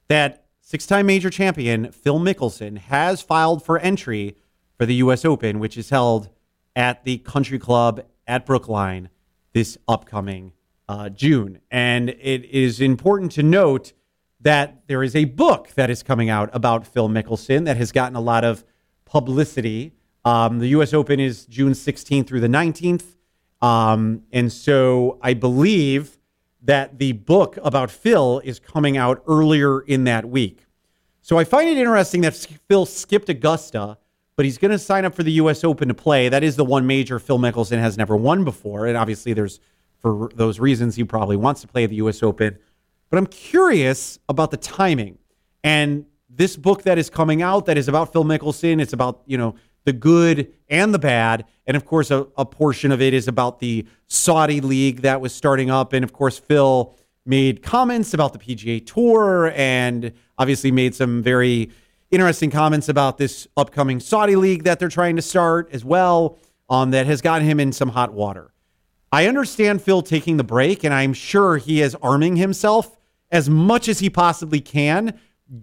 B: that six-time major champion Phil Mickelson has filed for entry for the U.S. Open, which is held at the Country Club at Brookline this upcoming uh, June. And it is important to note that there is a book that is coming out about Phil Mickelson that has gotten a lot of publicity. Um, the U.S. Open is June 16th through the 19th, Um, and so I believe that the book about Phil is coming out earlier in that week. So I find it interesting that Phil skipped Augusta, but he's going to sign up for the U.S. Open to play. That is the one major Phil Mickelson has never won before. And obviously, there's for those reasons he probably wants to play the U.S. Open. But I'm curious about the timing. And this book that is coming out that is about Phil Mickelson, it's about, you know, the good and the bad. And of course, a, a portion of it is about the Saudi League that was starting up. And of course, Phil made comments about the PGA Tour and obviously made some very interesting comments about this upcoming Saudi League that they're trying to start as well, um, that has gotten him in some hot water. I understand Phil taking the break, and I'm sure he is arming himself as much as he possibly can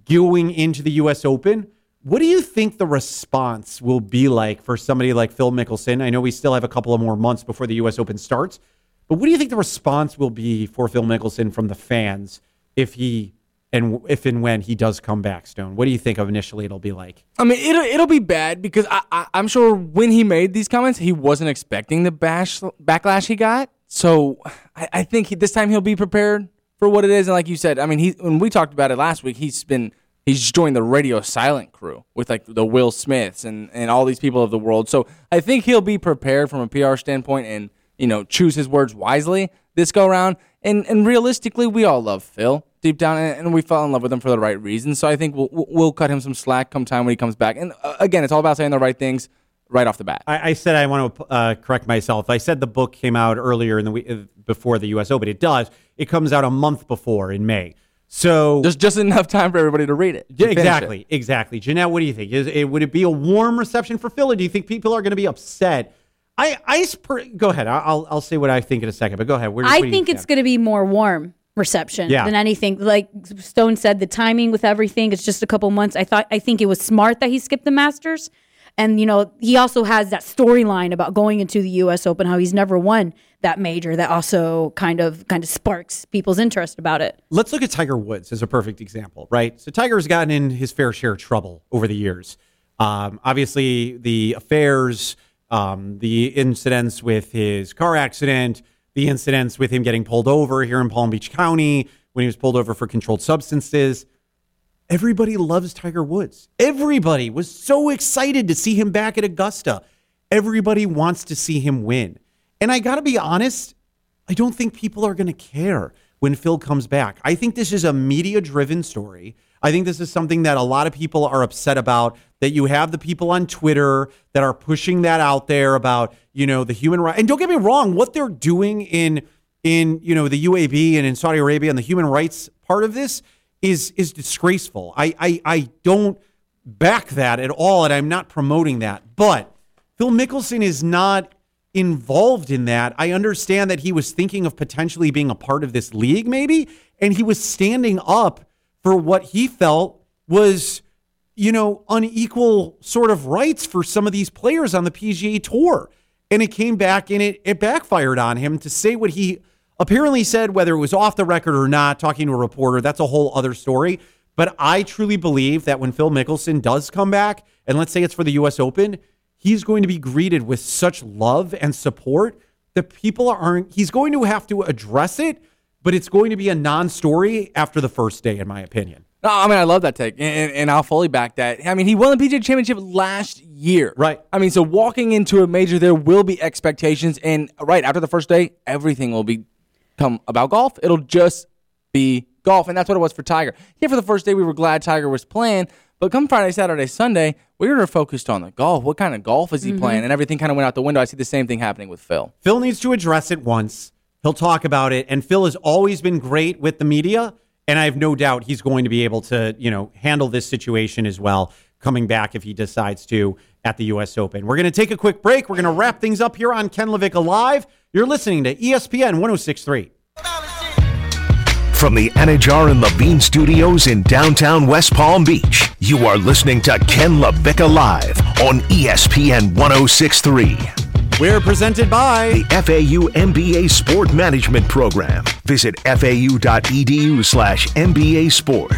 B: going into the U.S. Open. What do you think the response will be like for somebody like Phil Mickelson? I know we still have a couple of more months before the U.S. Open starts, but what do you think the response will be for Phil Mickelson from the fans if he and if and when he does come back, Stone? What do you think of initially it'll be like?
C: I mean, it'll it'll be bad because I, I I'm sure when he made these comments, he wasn't expecting the bash backlash he got. So I, I think he, this time he'll be prepared for what it is. And like you said, I mean, he when we talked about it last week, he's been he's joined the radio silent crew with like the Will Smiths and and all these people of the world. So I think he'll be prepared from a PR standpoint and you know choose his words wisely this go around. And and realistically, we all love Phil deep down, and we fell in love with him for the right reasons. So I think we'll we'll cut him some slack come time when he comes back. And uh, again, it's all about saying the right things right off the bat.
B: I, I said I want to uh, correct myself. I said the book came out earlier in the week before the U.S. Open. It does. It comes out a month before in May. So
C: there's just enough time for everybody to read it.
B: Yeah, exactly, it. exactly. Jeanette, what do you think? Is it would it be a warm reception for Phil, or do you think people are going to be upset? I, I go ahead. I'll, I'll say what I think in a second, but go ahead.
D: Where, I think it's going to be more warm reception
B: yeah.
D: than anything. Like Stone said, the timing with everything, it's just a couple months. I thought, I think it was smart that he skipped the Masters. And, you know, he also has that storyline about going into the U.S. Open, how he's never won that major that also kind of kind of sparks people's interest about it.
B: Let's look at Tiger Woods as a perfect example, right? So Tiger's gotten in his fair share of trouble over the years. Um, obviously, the affairs, um, the incidents with his car accident, the incidents with him getting pulled over here in Palm Beach County when he was pulled over for controlled substances. Everybody loves Tiger Woods. Everybody was so excited to see him back at Augusta. Everybody wants to see him win. And I got to be honest, I don't think people are going to care when Phil comes back. I think this is a media driven story. I think this is something that a lot of people are upset about. That you have the people on Twitter that are pushing that out there about, you know, the human rights. And don't get me wrong, what they're doing in in you know the UAE and in Saudi Arabia and the human rights part of this is is disgraceful. I I, I don't back that at all, and I'm not promoting that. But Phil Mickelson is not involved in that. I understand that he was thinking of potentially being a part of this league, maybe, and he was standing up for what he felt was, you know, unequal sort of rights for some of these players on the PGA Tour. And it came back and it, it backfired on him to say what he apparently said, whether it was off the record or not, talking to a reporter. That's a whole other story. But I truly believe that when Phil Mickelson does come back, and let's say it's for the U.S. Open, he's going to be greeted with such love and support that people aren't, he's going to have to address it, but it's going to be a non story after the first day, in my opinion.
C: No, I mean, I love that take, and, and, I'll fully back that. I mean, he won the PGA Championship last year.
B: Right.
C: I mean, so walking into a major, there will be expectations, and right after the first day, everything will become about golf. It'll just be golf, and that's what it was for Tiger. Yeah, for the first day, we were glad Tiger was playing, but come Friday, Saturday, Sunday, we were focused on the golf. What kind of golf is he mm-hmm. playing? And everything kind of went out the window. I see the same thing happening with Phil.
B: Phil needs to address it once. He'll talk about it. And Phil has always been great with the media. And I have no doubt he's going to be able to, you know, handle this situation as well, coming back if he decides to at the U.S. Open. We're going to take a quick break. We're going to wrap things up here on Ken LaVicka Live. You're listening to ESPN 1063.
A: From the Anajar and Levine studios in downtown West Palm Beach, you are listening to Ken LaVicka Live on ESPN 1063.
B: We're presented by
A: the FAU MBA Sport Management Program. Visit fau.edu slash MBA Sport.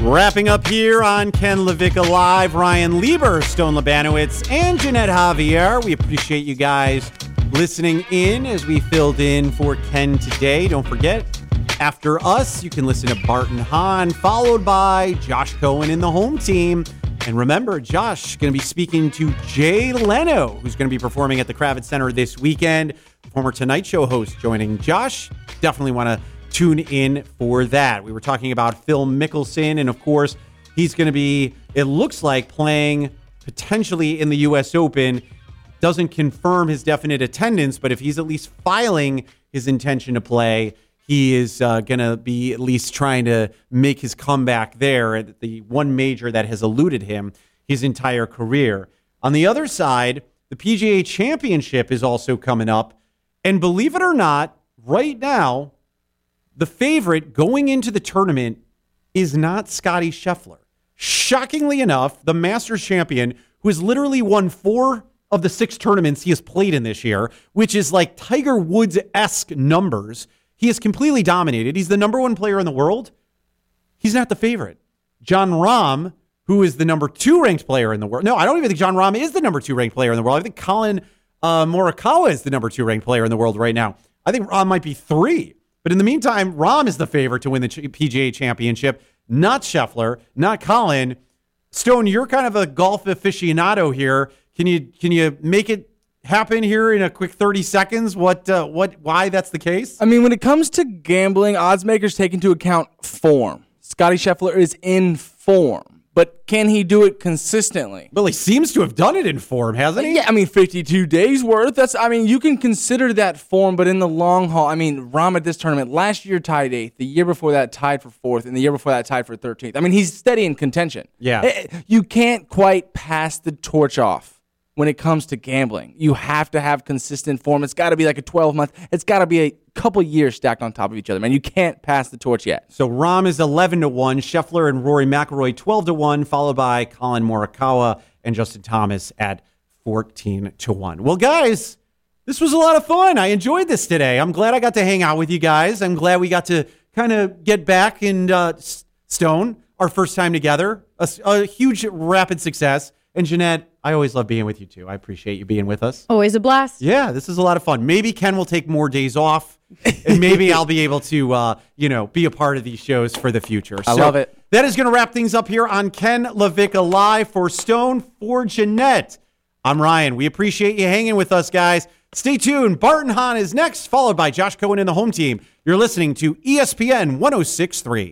B: Wrapping up here on Ken LaVicka Live, Ryan Lieber, Stone Labanowitz, and Jeanette Javier. We appreciate you guys listening in as we filled in for Ken today. Don't forget, after us, you can listen to Barton Hahn, followed by Josh Cohen in the home team. And remember, Josh is going to be speaking to Jay Leno, who's going to be performing at the Kravis Center this weekend. Former Tonight Show host joining Josh. Definitely want to tune in for that. We were talking about Phil Mickelson, and of course, he's going to be, it looks like, playing potentially in the U.S. Open. Doesn't confirm his definite attendance, but if he's at least filing his intention to play, he is uh, going to be at least trying to make his comeback there at the one major that has eluded him his entire career. On the other side, the PGA Championship is also coming up. And believe it or not, right now, the favorite going into the tournament is not Scottie Scheffler. Shockingly enough, the Masters champion, who has literally won four of the six tournaments he has played in this year, which is like Tiger Woods esque numbers, he is completely dominated. He's the number one player in the world. He's not the favorite. Jon Rahm, who is the number two ranked player in the world. No, I don't even think Jon Rahm is the number two ranked player in the world. I think Collin uh, Morikawa is the number two ranked player in the world right now. I think Rahm might be three. But in the meantime, Rahm is the favorite to win the PGA championship, not Scheffler, not Collin. Stone, you're kind of a golf aficionado here. Can you can you make it happen here in a quick 30 seconds what uh, what why that's the case?
C: I mean, when it comes to gambling, odds makers take into account form. Scottie Scheffler is in form, but can he do it consistently?
B: Well, he seems to have done it in form, hasn't he?
C: Yeah, I mean, 52 days worth. That's, I mean, you can consider that form, but in the long haul, I mean, Rahm at this tournament last year tied eighth, the year before that tied for fourth, and the year before that tied for 13th. I mean, he's steady in contention.
B: Yeah.
C: Eh, You can't quite pass the torch off when it comes to gambling. You have to have consistent form. It's got to be like a 12 month, it's got to be a couple years stacked on top of each other, man. You can't pass the torch yet.
B: So Rahm is 11 to 1, Scheffler and Rory McIlroy 12 to 1, followed by Collin Morikawa and Justin Thomas at 14 to 1. Well, guys, this was a lot of fun. I enjoyed this today. I'm glad I got to hang out with you guys. I'm glad we got to kind of get back in uh, Stone our first time together. A huge rapid success. And Jeanette, I always love being with you too. I appreciate you being with us.
D: Always a blast.
B: Yeah, this is a lot of fun. Maybe Ken will take more days off, and maybe I'll be able to, uh, you know, be a part of these shows for the future.
C: I love it.
B: That is going to wrap things up here on Ken LaVicka Live for Stone for Jeanette. I'm Ryan. We appreciate you hanging with us, guys. Stay tuned. Barton Hahn is next, followed by Josh Cohen and the home team. You're listening to ESPN 1063.